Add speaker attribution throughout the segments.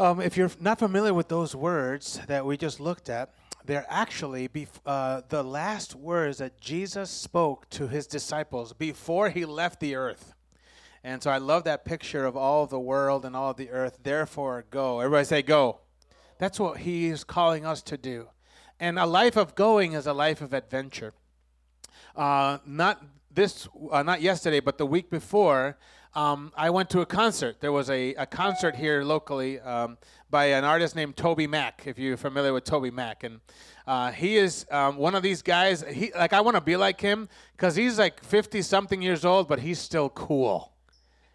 Speaker 1: Um, if you're not familiar with those words that we just looked at, they're actually bef- uh, the last words that Jesus spoke to his disciples before he left the earth. And so I love that picture of all the world and all the earth. Therefore, go. Everybody say, go. That's what he is calling us to do. And a life of going is a life of adventure. Uh, not this, uh, not yesterday, but the week before, um, I went to a concert. There was a, a concert here locally um, by an artist named Toby Mac, if you're familiar with Toby Mac. And uh, he is um, one of these guys, he, like, I want to be like him because he's like 50 something years old, but he's still cool.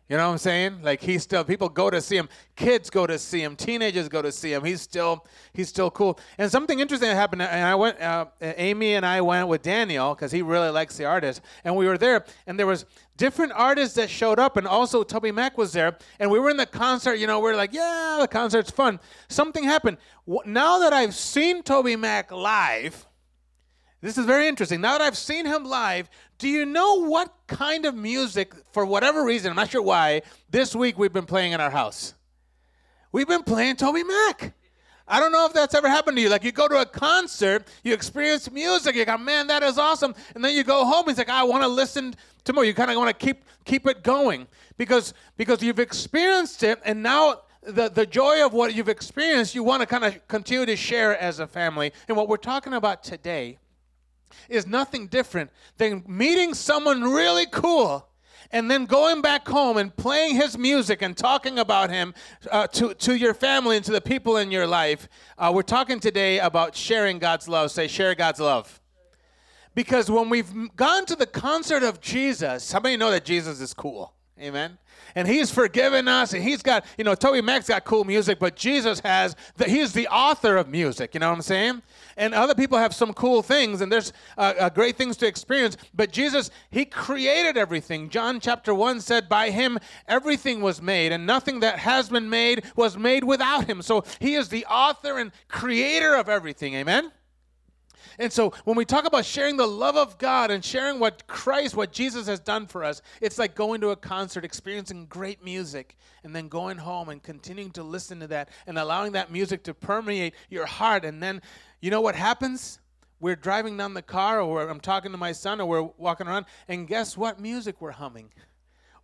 Speaker 1: You know what I'm saying? Like he's still people go to see him, kids go to see him, teenagers go to see him. He's still he's still cool. And something interesting happened. And I went, uh, Amy and I went with Daniel because he really likes the artist, and we were there. And there was different artists that showed up, and also Toby Mac was there. And we were in the concert. You know, we are like, yeah, the concert's fun. Something happened. Now that I've seen Toby Mac live. This is very interesting. Now that I've seen him live, do you know what kind of music, for whatever reason, I'm not sure why, this week we've been playing in our house? We've been playing Toby Mac. I don't know if that's ever happened to you. Like you go to a concert, you experience music, you go, man, that is awesome. And then you go home, it's like, I want to listen to more. You kind of want to keep keep it going because because you've experienced it and now the, the joy of what you've experienced, you want to kind of continue to share as a family. And what we're talking about today is nothing different than meeting someone really cool and then going back home and playing his music and talking about him uh, to, to your family and to the people in your life. Uh, we're talking today about sharing God's love. Say, share God's love. Because when we've gone to the concert of Jesus, how many know that Jesus is cool? Amen. And he's forgiven us, and he's got, you know, Toby Mac's got cool music, but Jesus has, the, he's the author of music, you know what I'm saying? And other people have some cool things, and there's uh, uh, great things to experience, but Jesus, he created everything. John chapter 1 said, By him everything was made, and nothing that has been made was made without him. So he is the author and creator of everything, amen? And so when we talk about sharing the love of God and sharing what Christ, what Jesus has done for us, it's like going to a concert, experiencing great music, and then going home and continuing to listen to that and allowing that music to permeate your heart. And then, you know what happens? We're driving down the car, or I'm talking to my son, or we're walking around, and guess what music we're humming?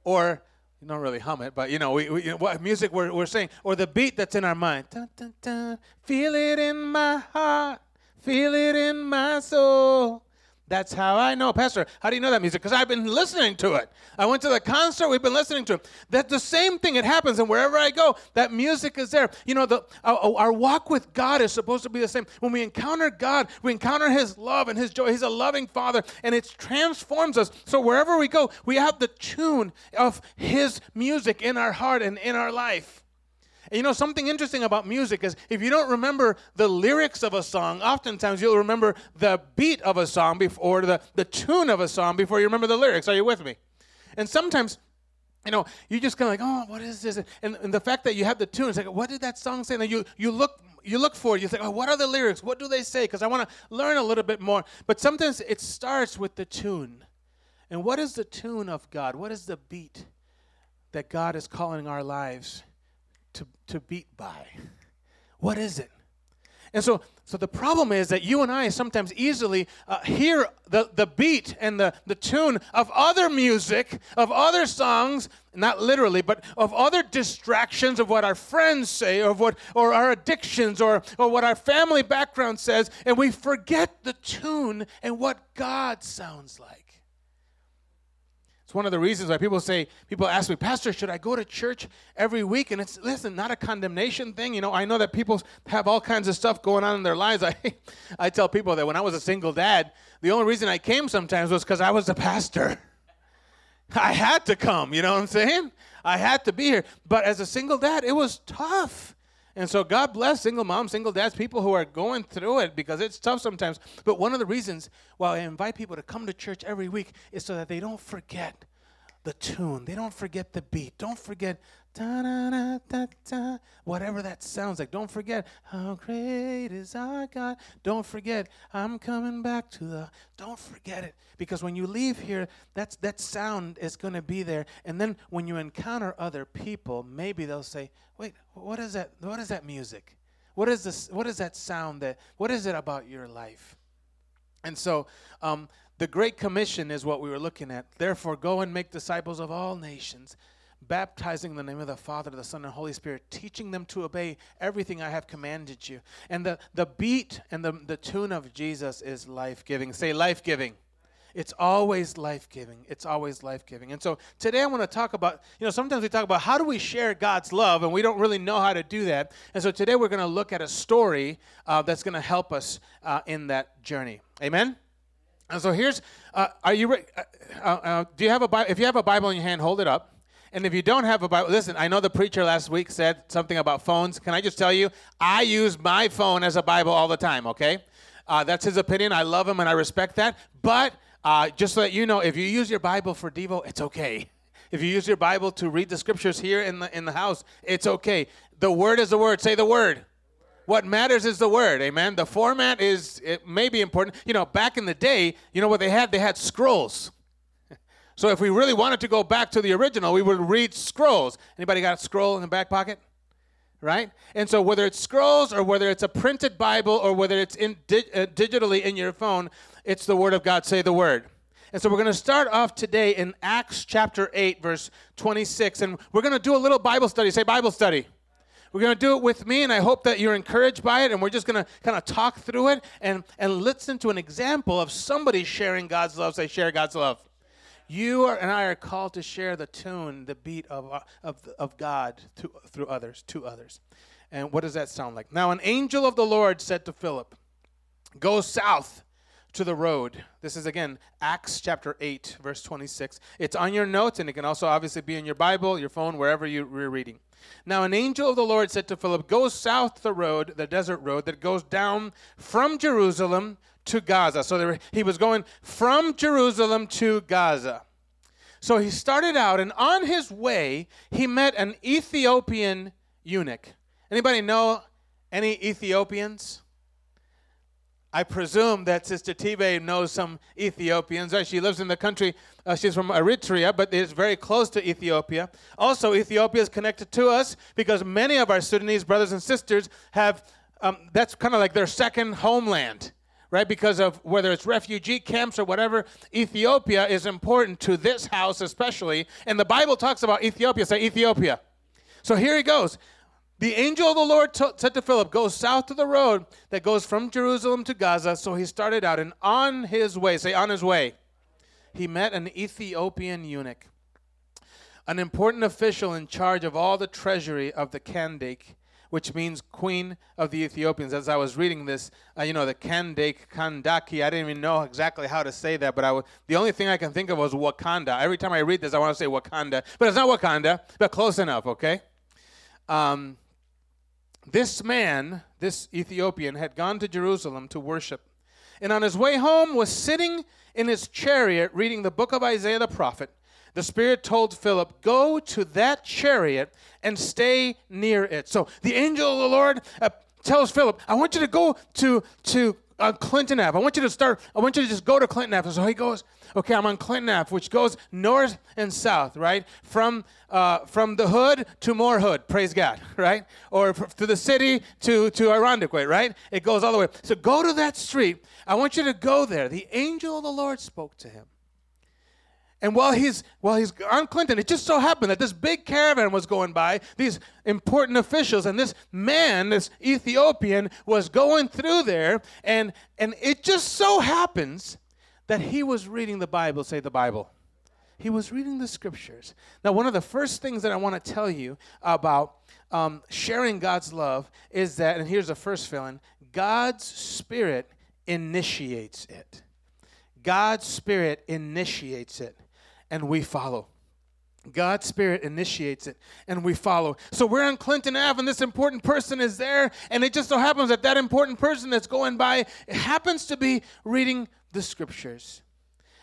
Speaker 1: Or don't really hum it, but you know, we, we, you know what music we're, we're saying, or the beat that's in our mind. Dun, dun, dun, feel it in my heart. Feel it in my soul. That's how I know. Pastor, how do you know that music? Because I've been listening to it. I went to the concert, we've been listening to it. That's the same thing. It happens, and wherever I go, that music is there. You know, the, our, our walk with God is supposed to be the same. When we encounter God, we encounter His love and His joy. He's a loving Father, and it transforms us. So wherever we go, we have the tune of His music in our heart and in our life. And you know, something interesting about music is if you don't remember the lyrics of a song, oftentimes you'll remember the beat of a song before, or the, the tune of a song before you remember the lyrics. Are you with me? And sometimes you know, you just kind of like, oh, what is this? And, and the fact that you have the tune, it's like, what did that song say? And you, you look you look for it. You think, oh, what are the lyrics? What do they say? Because I want to learn a little bit more. But sometimes it starts with the tune. And what is the tune of God? What is the beat that God is calling our lives? To, to beat by? What is it? And so, so the problem is that you and I sometimes easily uh, hear the, the beat and the, the tune of other music, of other songs, not literally, but of other distractions of what our friends say, or what or our addictions, or, or what our family background says, and we forget the tune and what God sounds like. It's one of the reasons why people say, people ask me, Pastor, should I go to church every week? And it's, listen, not a condemnation thing. You know, I know that people have all kinds of stuff going on in their lives. I, I tell people that when I was a single dad, the only reason I came sometimes was because I was a pastor. I had to come, you know what I'm saying? I had to be here. But as a single dad, it was tough. And so God bless single moms, single dads, people who are going through it because it's tough sometimes. But one of the reasons why I invite people to come to church every week is so that they don't forget the tune. They don't forget the beat. Don't forget Da-da-da-da-da. Whatever that sounds like. Don't forget, how great is our God. Don't forget, I'm coming back to the. Don't forget it. Because when you leave here, that's, that sound is going to be there. And then when you encounter other people, maybe they'll say, wait, what is that? What is that music? What is this? What is that sound? That what is it about your life? And so, um, the Great Commission is what we were looking at. Therefore, go and make disciples of all nations, baptizing in the name of the Father, the Son, and the Holy Spirit, teaching them to obey everything I have commanded you. And the, the beat and the, the tune of Jesus is life giving. Say life giving. It's always life giving. It's always life giving. And so today I want to talk about, you know, sometimes we talk about how do we share God's love, and we don't really know how to do that. And so today we're going to look at a story uh, that's going to help us uh, in that journey. Amen? And so here's, uh, are you, re- uh, uh, uh, do you have a Bible? If you have a Bible in your hand, hold it up. And if you don't have a Bible, listen, I know the preacher last week said something about phones. Can I just tell you, I use my phone as a Bible all the time, okay? that's his opinion. I love him and I respect that. But uh, just so that you know, if you use your Bible for Devo, it's okay. If you use your Bible to read the scriptures here in the, in the house, it's okay. The word is the word. Say the word. What matters is the word, amen. The format is it may be important. You know, back in the day, you know what they had? They had scrolls. So if we really wanted to go back to the original, we would read scrolls. Anybody got a scroll in the back pocket? Right? And so whether it's scrolls or whether it's a printed Bible or whether it's in di- uh, digitally in your phone, it's the Word of God. Say the Word. And so we're going to start off today in Acts chapter 8, verse 26. And we're going to do a little Bible study. Say Bible study. We're going to do it with me, and I hope that you're encouraged by it. And we're just going to kind of talk through it and, and listen to an example of somebody sharing God's love. Say, share God's love. You are, and I are called to share the tune, the beat of, uh, of, of God to, through others, to others. And what does that sound like? Now, an angel of the Lord said to Philip, Go south to the road. This is again Acts chapter 8, verse 26. It's on your notes, and it can also obviously be in your Bible, your phone, wherever you're reading. Now, an angel of the Lord said to Philip, Go south the road, the desert road that goes down from Jerusalem to Gaza. So he was going from Jerusalem to Gaza. So he started out, and on his way, he met an Ethiopian eunuch. Anybody know any Ethiopians? I presume that Sister Tibe knows some Ethiopians. She lives in the country. Uh, she's from Eritrea, but is very close to Ethiopia. Also, Ethiopia is connected to us because many of our Sudanese brothers and sisters have, um, that's kind of like their second homeland, right? Because of whether it's refugee camps or whatever, Ethiopia is important to this house especially. And the Bible talks about Ethiopia. Say Ethiopia. So here he goes. The angel of the Lord t- said to Philip, Go south to the road that goes from Jerusalem to Gaza. So he started out, and on his way, say, on his way, he met an Ethiopian eunuch, an important official in charge of all the treasury of the Kandake, which means queen of the Ethiopians. As I was reading this, uh, you know, the Kandake, Kandaki, I didn't even know exactly how to say that, but I w- the only thing I can think of was Wakanda. Every time I read this, I want to say Wakanda, but it's not Wakanda, but close enough, okay? Um, this man, this Ethiopian, had gone to Jerusalem to worship. And on his way home was sitting in his chariot reading the book of Isaiah the prophet. The Spirit told Philip, Go to that chariot and stay near it. So the angel of the Lord uh, tells Philip, I want you to go to, to uh, Clinton Ave. I want you to start, I want you to just go to Clinton Ave. So he goes, okay, I'm on Clinton Ave, which goes north and south, right? From, uh, from the hood to more hood, praise God, right? Or to the city to, to Irondequoit, right? It goes all the way. So go to that street. I want you to go there. The angel of the Lord spoke to him. And while he's while he's on Clinton, it just so happened that this big caravan was going by, these important officials, and this man, this Ethiopian, was going through there, and and it just so happens that he was reading the Bible, say the Bible. He was reading the scriptures. Now, one of the first things that I want to tell you about um, sharing God's love is that, and here's the first feeling God's Spirit initiates it. God's Spirit initiates it and we follow. God's Spirit initiates it and we follow. So we're on Clinton Ave and this important person is there, and it just so happens that that important person that's going by happens to be reading the scriptures.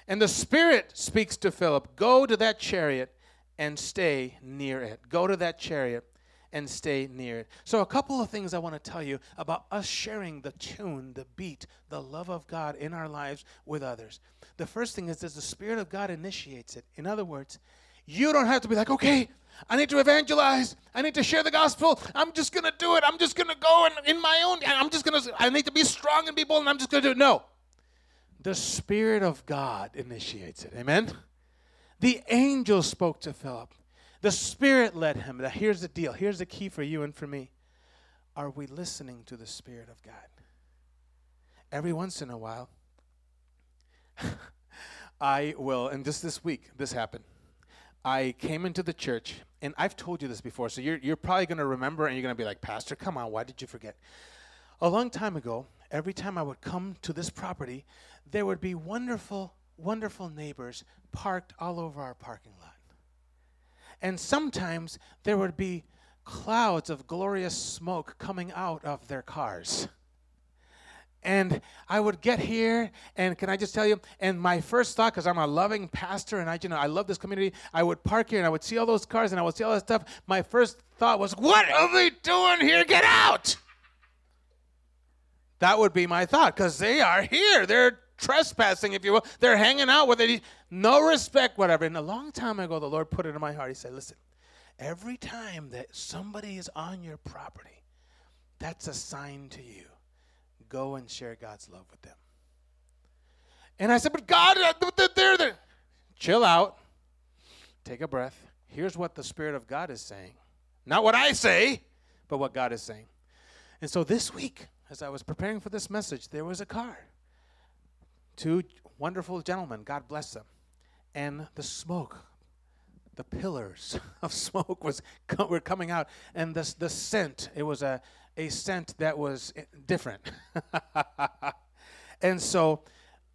Speaker 1: And the Spirit speaks to Philip Go to that chariot and stay near it. Go to that chariot and stay near it. So, a couple of things I want to tell you about us sharing the tune, the beat, the love of God in our lives with others. The first thing is that the Spirit of God initiates it. In other words, you don't have to be like, okay, I need to evangelize. I need to share the gospel. I'm just going to do it. I'm just going to go and in my own, I'm just going to, I need to be strong and be bold and I'm just going to do it. No. The Spirit of God initiates it. Amen? The angel spoke to Philip. The Spirit led him. Now, here's the deal. Here's the key for you and for me. Are we listening to the Spirit of God? Every once in a while, I will, and just this week, this happened. I came into the church, and I've told you this before, so you're, you're probably going to remember and you're going to be like, Pastor, come on, why did you forget? A long time ago, every time I would come to this property, there would be wonderful, wonderful neighbors parked all over our parking lot. And sometimes there would be clouds of glorious smoke coming out of their cars. And I would get here, and can I just tell you? And my first thought, because I'm a loving pastor, and I, you know, I love this community. I would park here, and I would see all those cars, and I would see all that stuff. My first thought was, "What are they doing here? Get out!" That would be my thought, because they are here. They're trespassing, if you will. They're hanging out with it. No respect, whatever. And a long time ago, the Lord put it in my heart. He said, "Listen, every time that somebody is on your property, that's a sign to you." go and share God's love with them. And I said, But God, uh, they're there. Chill out. Take a breath. Here's what the Spirit of God is saying. Not what I say, but what God is saying. And so this week, as I was preparing for this message, there was a car. Two wonderful gentlemen, God bless them. And the smoke, the pillars of smoke was were coming out. And the, the scent, it was a, a scent that was eh, different. and so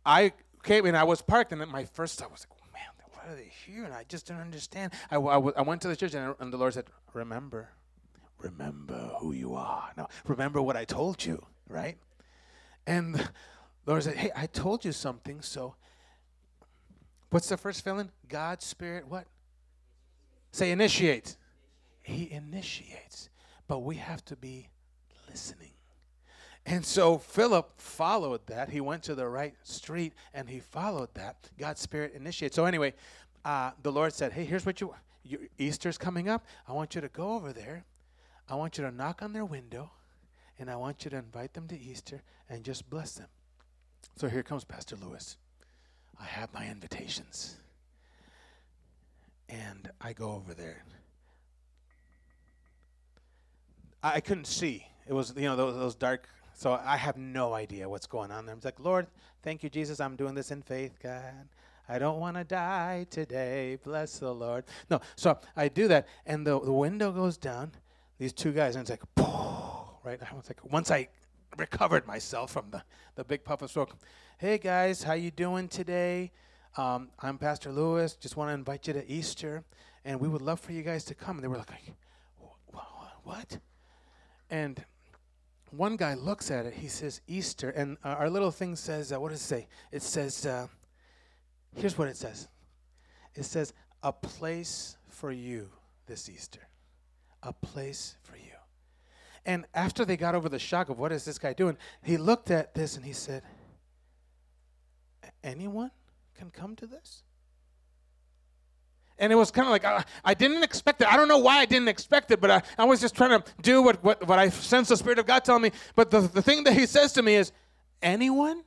Speaker 1: I came and I was parked, and my first thought was like, oh, man, what are they here? And I just didn't understand. I, I, I went to the church, and, and the Lord said, remember, remember who you are. Now, remember what I told you, right? And Lord said, hey, I told you something, so what's the first feeling? God's Spirit, what? Say initiate. He initiates. But we have to be listening. And so Philip followed that. He went to the right street and he followed that. God's Spirit initiates. So, anyway, uh, the Lord said, Hey, here's what you, you Easter's coming up. I want you to go over there. I want you to knock on their window and I want you to invite them to Easter and just bless them. So, here comes Pastor Lewis. I have my invitations. And I go over there. I, I couldn't see it was you know those, those dark. So I have no idea what's going on there. I'm like, Lord, thank you, Jesus. I'm doing this in faith, God. I don't want to die today. Bless the Lord. No, so I do that, and the, the window goes down. These two guys, and it's like, right? I was like, once I recovered myself from the, the big puff of smoke. Hey guys, how you doing today? Um, I'm Pastor Lewis. Just want to invite you to Easter, and we would love for you guys to come. And they were like, what? And one guy looks at it. He says Easter, and uh, our little thing says, uh, what does it say? It says, uh, here's what it says. It says, a place for you this Easter. A place for you. And after they got over the shock of what is this guy doing, he looked at this and he said, anyone can come to this? And it was kind of like, uh, I didn't expect it. I don't know why I didn't expect it, but I, I was just trying to do what, what, what I sense the Spirit of God telling me. But the, the thing that He says to me is, anyone?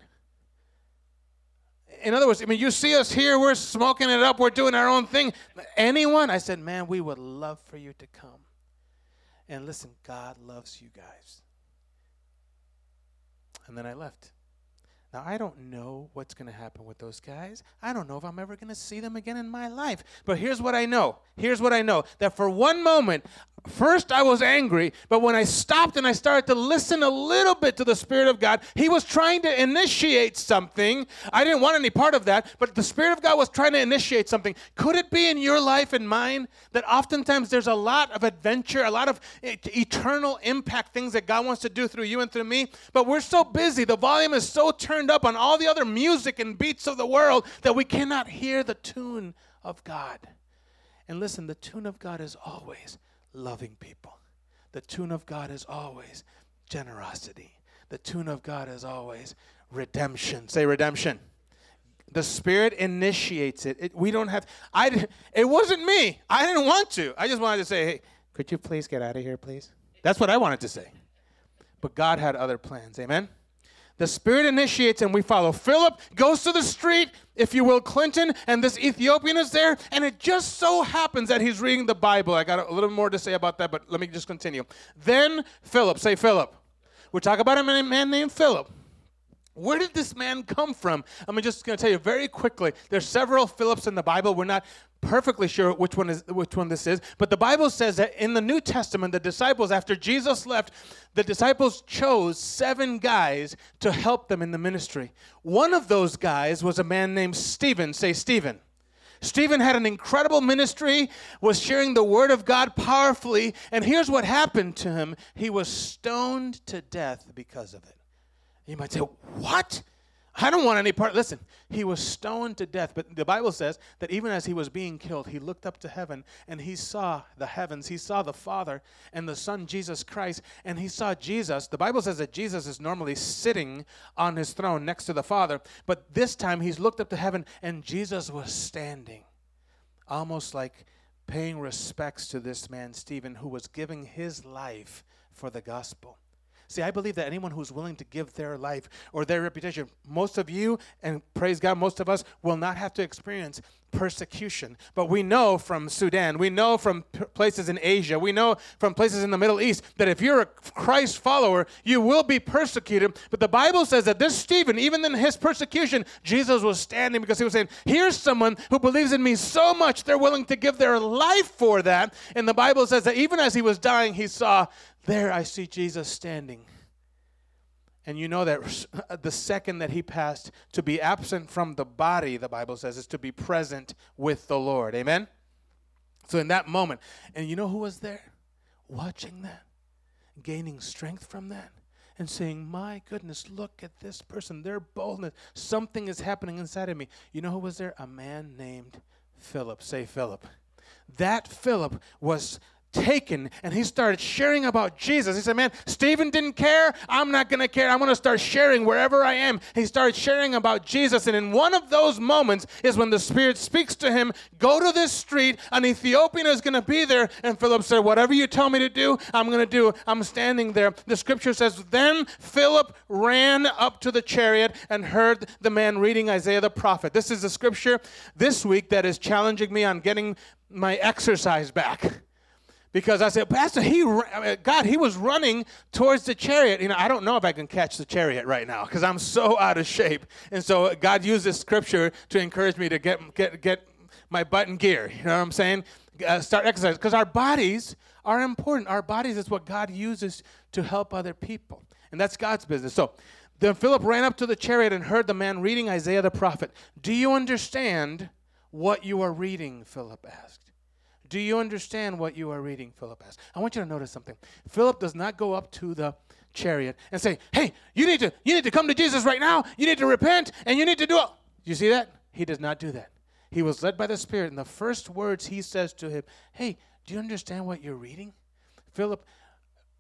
Speaker 1: In other words, I mean, you see us here, we're smoking it up, we're doing our own thing. Anyone? I said, man, we would love for you to come. And listen, God loves you guys. And then I left. Now, I don't know what's going to happen with those guys. I don't know if I'm ever going to see them again in my life. But here's what I know. Here's what I know that for one moment, first I was angry, but when I stopped and I started to listen a little bit to the Spirit of God, He was trying to initiate something. I didn't want any part of that, but the Spirit of God was trying to initiate something. Could it be in your life and mine that oftentimes there's a lot of adventure, a lot of eh, eternal impact things that God wants to do through you and through me, but we're so busy, the volume is so turned turned up on all the other music and beats of the world that we cannot hear the tune of God. And listen, the tune of God is always loving people. The tune of God is always generosity. The tune of God is always redemption. Say redemption. The Spirit initiates it. it we don't have. I. It wasn't me. I didn't want to. I just wanted to say, "Hey, could you please get out of here, please?" That's what I wanted to say. But God had other plans. Amen. The Spirit initiates and we follow. Philip goes to the street, if you will, Clinton, and this Ethiopian is there, and it just so happens that he's reading the Bible. I got a little more to say about that, but let me just continue. Then Philip, say Philip. We talk about a man named Philip. Where did this man come from? I'm just going to tell you very quickly. There's several Philips in the Bible. We're not perfectly sure which one is which one this is, but the Bible says that in the New Testament, the disciples, after Jesus left, the disciples chose seven guys to help them in the ministry. One of those guys was a man named Stephen. Say Stephen. Stephen had an incredible ministry, was sharing the word of God powerfully, and here's what happened to him. He was stoned to death because of it. You might say, What? I don't want any part. Listen, he was stoned to death, but the Bible says that even as he was being killed, he looked up to heaven and he saw the heavens. He saw the Father and the Son, Jesus Christ, and he saw Jesus. The Bible says that Jesus is normally sitting on his throne next to the Father, but this time he's looked up to heaven and Jesus was standing, almost like paying respects to this man, Stephen, who was giving his life for the gospel. See, I believe that anyone who's willing to give their life or their reputation, most of you, and praise God, most of us will not have to experience persecution. But we know from Sudan, we know from p- places in Asia, we know from places in the Middle East that if you're a Christ follower, you will be persecuted. But the Bible says that this Stephen, even in his persecution, Jesus was standing because he was saying, Here's someone who believes in me so much, they're willing to give their life for that. And the Bible says that even as he was dying, he saw there I see Jesus standing. And you know that the second that he passed, to be absent from the body, the Bible says, is to be present with the Lord. Amen? So in that moment, and you know who was there? Watching that, gaining strength from that, and saying, My goodness, look at this person, their boldness. Something is happening inside of me. You know who was there? A man named Philip. Say Philip. That Philip was taken and he started sharing about Jesus. He said, Man, Stephen didn't care. I'm not going to care. I'm going to start sharing wherever I am. He started sharing about Jesus. And in one of those moments is when the Spirit speaks to him Go to this street. An Ethiopian is going to be there. And Philip said, Whatever you tell me to do, I'm going to do. I'm standing there. The scripture says, Then Philip ran up to the chariot and heard the man reading Isaiah the prophet. This is the scripture this week that is challenging me on getting my exercise back because I said, Pastor, he God, he was running towards the chariot. You know, I don't know if I can catch the chariot right now because I'm so out of shape. And so God used this scripture to encourage me to get get get my butt in gear. You know what I'm saying? Uh, start exercise because our bodies are important. Our bodies is what God uses to help other people, and that's God's business. So. Then Philip ran up to the chariot and heard the man reading Isaiah the prophet. Do you understand what you are reading? Philip asked. Do you understand what you are reading? Philip asked. I want you to notice something. Philip does not go up to the chariot and say, Hey, you need to you need to come to Jesus right now. You need to repent and you need to do it. You see that? He does not do that. He was led by the Spirit, and the first words he says to him, Hey, do you understand what you're reading? Philip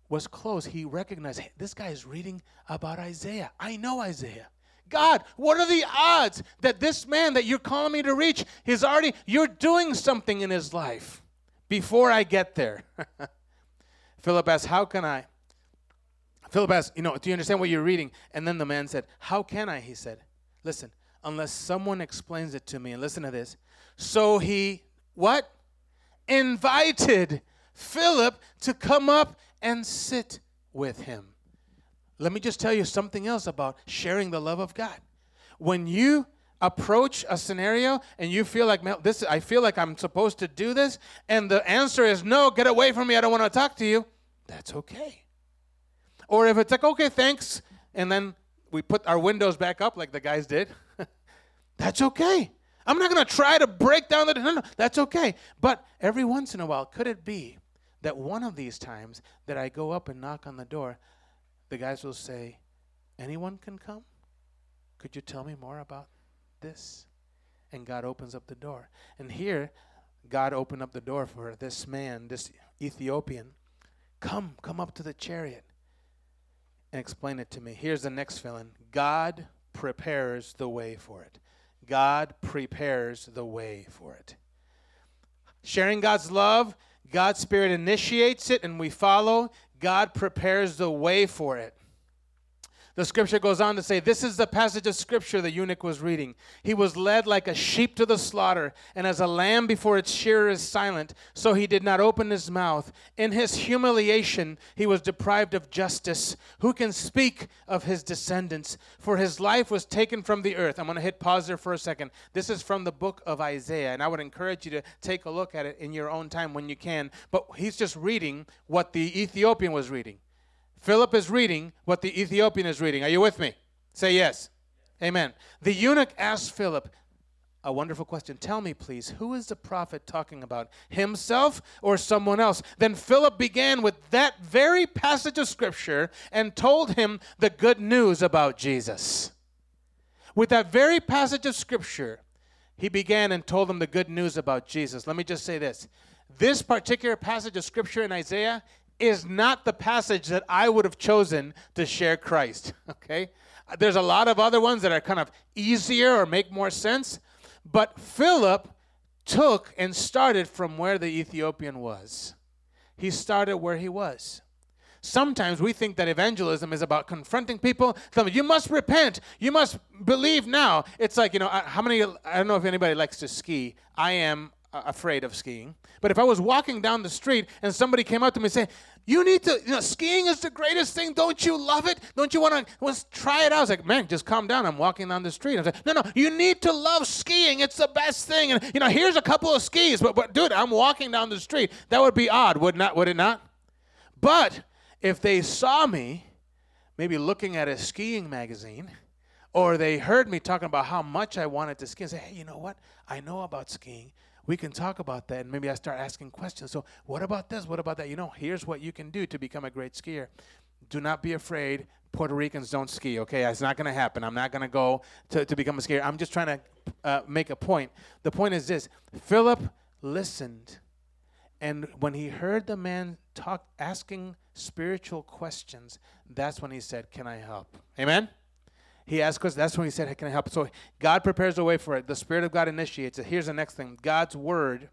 Speaker 1: was close. He recognized, hey, this guy is reading about Isaiah. I know Isaiah. God, what are the odds that this man that you're calling me to reach is already, you're doing something in his life before I get there? Philip asked, How can I? Philip asked, You know, do you understand what you're reading? And then the man said, How can I? He said, Listen, unless someone explains it to me. And listen to this. So he, what? Invited Philip to come up and sit with him. Let me just tell you something else about sharing the love of God. When you approach a scenario and you feel like this I feel like I'm supposed to do this and the answer is no, get away from me. I don't want to talk to you. That's okay. Or if it's like okay, thanks and then we put our windows back up like the guys did. that's okay. I'm not going to try to break down the no, no, that's okay. But every once in a while could it be that one of these times that I go up and knock on the door the guys will say, Anyone can come? Could you tell me more about this? And God opens up the door. And here, God opened up the door for this man, this Ethiopian. Come, come up to the chariot and explain it to me. Here's the next villain God prepares the way for it. God prepares the way for it. Sharing God's love, God's Spirit initiates it and we follow. God prepares the way for it. The scripture goes on to say, This is the passage of scripture the eunuch was reading. He was led like a sheep to the slaughter, and as a lamb before its shearer is silent, so he did not open his mouth. In his humiliation, he was deprived of justice. Who can speak of his descendants? For his life was taken from the earth. I'm going to hit pause there for a second. This is from the book of Isaiah, and I would encourage you to take a look at it in your own time when you can. But he's just reading what the Ethiopian was reading. Philip is reading what the Ethiopian is reading. Are you with me? Say yes. Amen. The eunuch asked Philip a wonderful question. Tell me, please, who is the prophet talking about? Himself or someone else? Then Philip began with that very passage of scripture and told him the good news about Jesus. With that very passage of scripture, he began and told him the good news about Jesus. Let me just say this. This particular passage of scripture in Isaiah is not the passage that I would have chosen to share Christ. Okay? There's a lot of other ones that are kind of easier or make more sense. But Philip took and started from where the Ethiopian was. He started where he was. Sometimes we think that evangelism is about confronting people. Them, you must repent. You must believe now. It's like, you know, how many, I don't know if anybody likes to ski. I am afraid of skiing. But if I was walking down the street and somebody came up to me and said, "You need to, you know, skiing is the greatest thing. Don't you love it? Don't you want to let's try it out?" I was like, "Man, just calm down. I'm walking down the street." I was like, "No, no, you need to love skiing. It's the best thing." And you know, here's a couple of skis, but but dude, I'm walking down the street. That would be odd, would not? Would it not? But if they saw me, maybe looking at a skiing magazine or they heard me talking about how much I wanted to ski and say, hey, you know what? I know about skiing we can talk about that and maybe I start asking questions. So, what about this? What about that? You know, here's what you can do to become a great skier. Do not be afraid. Puerto Ricans don't ski, okay? It's not going to happen. I'm not going to go to to become a skier. I'm just trying to uh, make a point. The point is this Philip listened. And when he heard the man talk, asking spiritual questions, that's when he said, Can I help? Amen? He asked us, that's when he said, hey, Can I help? So God prepares a way for it. The Spirit of God initiates it. Here's the next thing God's Word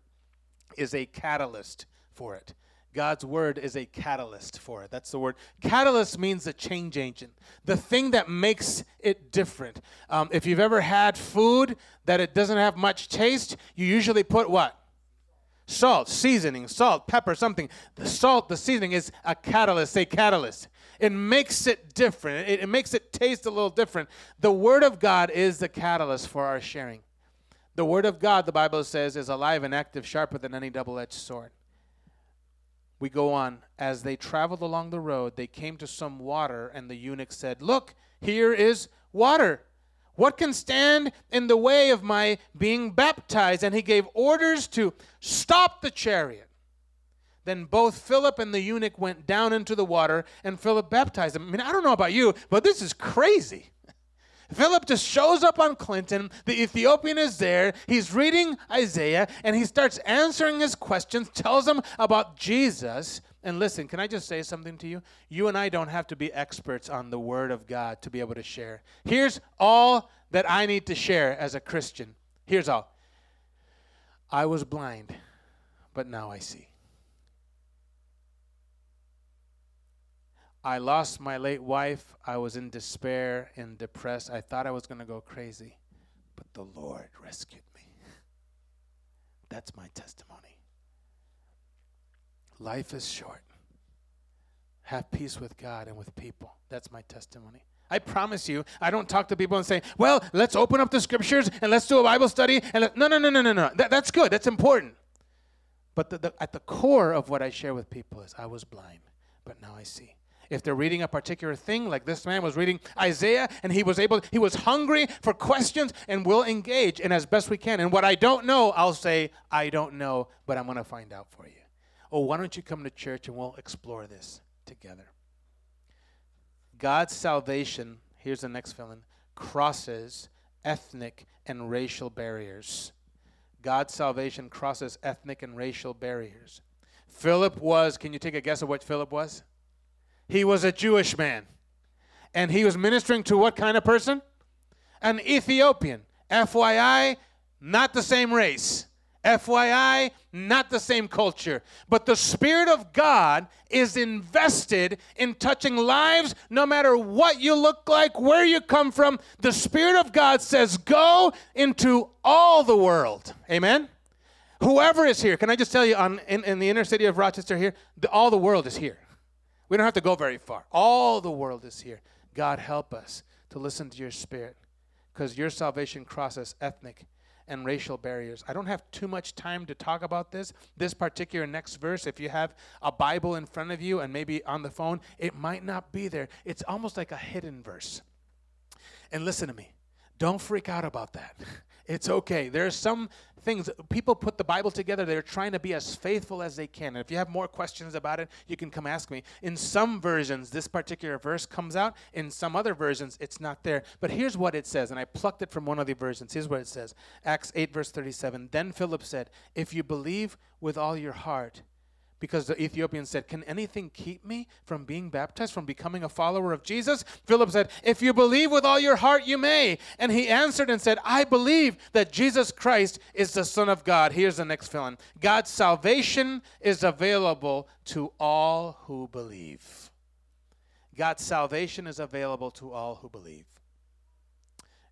Speaker 1: is a catalyst for it. God's word is a catalyst for it. That's the word. Catalyst means a change agent, the thing that makes it different. Um, if you've ever had food that it doesn't have much taste, you usually put what? Salt, seasoning, salt, pepper, something. The salt, the seasoning is a catalyst, a catalyst. It makes it different. It, it makes it taste a little different. The Word of God is the catalyst for our sharing. The Word of God, the Bible says, is alive and active, sharper than any double edged sword. We go on. As they traveled along the road, they came to some water, and the eunuch said, Look, here is water. What can stand in the way of my being baptized? And he gave orders to stop the chariot. Then both Philip and the eunuch went down into the water, and Philip baptized them. I mean, I don't know about you, but this is crazy. Philip just shows up on Clinton. The Ethiopian is there. He's reading Isaiah, and he starts answering his questions, tells him about Jesus. And listen, can I just say something to you? You and I don't have to be experts on the Word of God to be able to share. Here's all that I need to share as a Christian. Here's all I was blind, but now I see. I lost my late wife. I was in despair and depressed. I thought I was going to go crazy, but the Lord rescued me. That's my testimony. Life is short. Have peace with God and with people. That's my testimony. I promise you, I don't talk to people and say, well, let's open up the scriptures and let's do a Bible study. And no, no, no, no, no, no. That, that's good. That's important. But the, the, at the core of what I share with people is I was blind, but now I see if they're reading a particular thing like this man was reading isaiah and he was able he was hungry for questions and we'll engage and as best we can and what i don't know i'll say i don't know but i'm going to find out for you oh why don't you come to church and we'll explore this together god's salvation here's the next villain crosses ethnic and racial barriers God's salvation crosses ethnic and racial barriers. Philip was, can you take a guess of what Philip was? He was a Jewish man. And he was ministering to what kind of person? An Ethiopian. FYI, not the same race. FYI, not the same culture. But the Spirit of God is invested in touching lives no matter what you look like, where you come from. The Spirit of God says, Go into all the world. Amen? Whoever is here, can I just tell you, on, in, in the inner city of Rochester here, the, all the world is here. We don't have to go very far. All the world is here. God, help us to listen to your Spirit because your salvation crosses ethnic and racial barriers. I don't have too much time to talk about this. This particular next verse, if you have a Bible in front of you and maybe on the phone, it might not be there. It's almost like a hidden verse. And listen to me, don't freak out about that. It's okay. There are some things people put the bible together they're trying to be as faithful as they can. And if you have more questions about it you can come ask me. In some versions this particular verse comes out. In some other versions it's not there. But here's what it says and i plucked it from one of the versions. Here's what it says. Acts 8 verse 37 then philip said if you believe with all your heart because the Ethiopian said, Can anything keep me from being baptized, from becoming a follower of Jesus? Philip said, If you believe with all your heart, you may. And he answered and said, I believe that Jesus Christ is the Son of God. Here's the next fill God's salvation is available to all who believe. God's salvation is available to all who believe.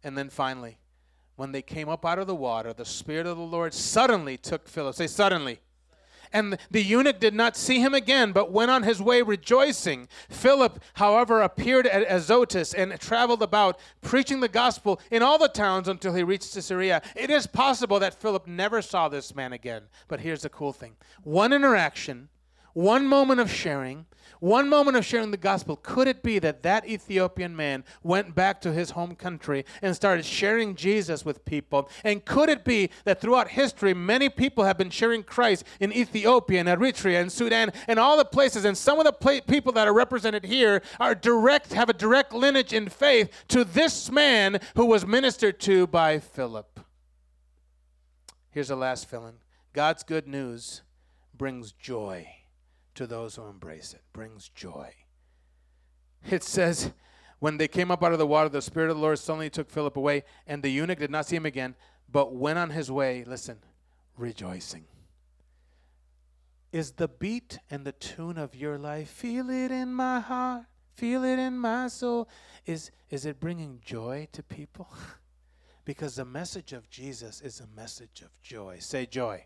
Speaker 1: And then finally, when they came up out of the water, the Spirit of the Lord suddenly took Philip. Say, suddenly and the eunuch did not see him again, but went on his way rejoicing. Philip, however, appeared at Azotus and traveled about, preaching the gospel in all the towns until he reached Caesarea. It is possible that Philip never saw this man again. But here's the cool thing one interaction, one moment of sharing, one moment of sharing the gospel, could it be that that Ethiopian man went back to his home country and started sharing Jesus with people? And could it be that throughout history, many people have been sharing Christ in Ethiopia and Eritrea and Sudan and all the places? And some of the people that are represented here are direct, have a direct lineage in faith to this man who was ministered to by Philip. Here's the last filling God's good news brings joy to those who embrace it, brings joy. It says, when they came up out of the water, the Spirit of the Lord suddenly took Philip away, and the eunuch did not see him again, but went on his way, listen, rejoicing. Is the beat and the tune of your life, feel it in my heart, feel it in my soul, is, is it bringing joy to people? because the message of Jesus is a message of joy. Say joy.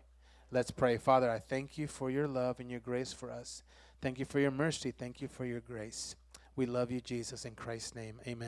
Speaker 1: Let's pray. Father, I thank you for your love and your grace for us. Thank you for your mercy. Thank you for your grace. We love you, Jesus. In Christ's name, amen.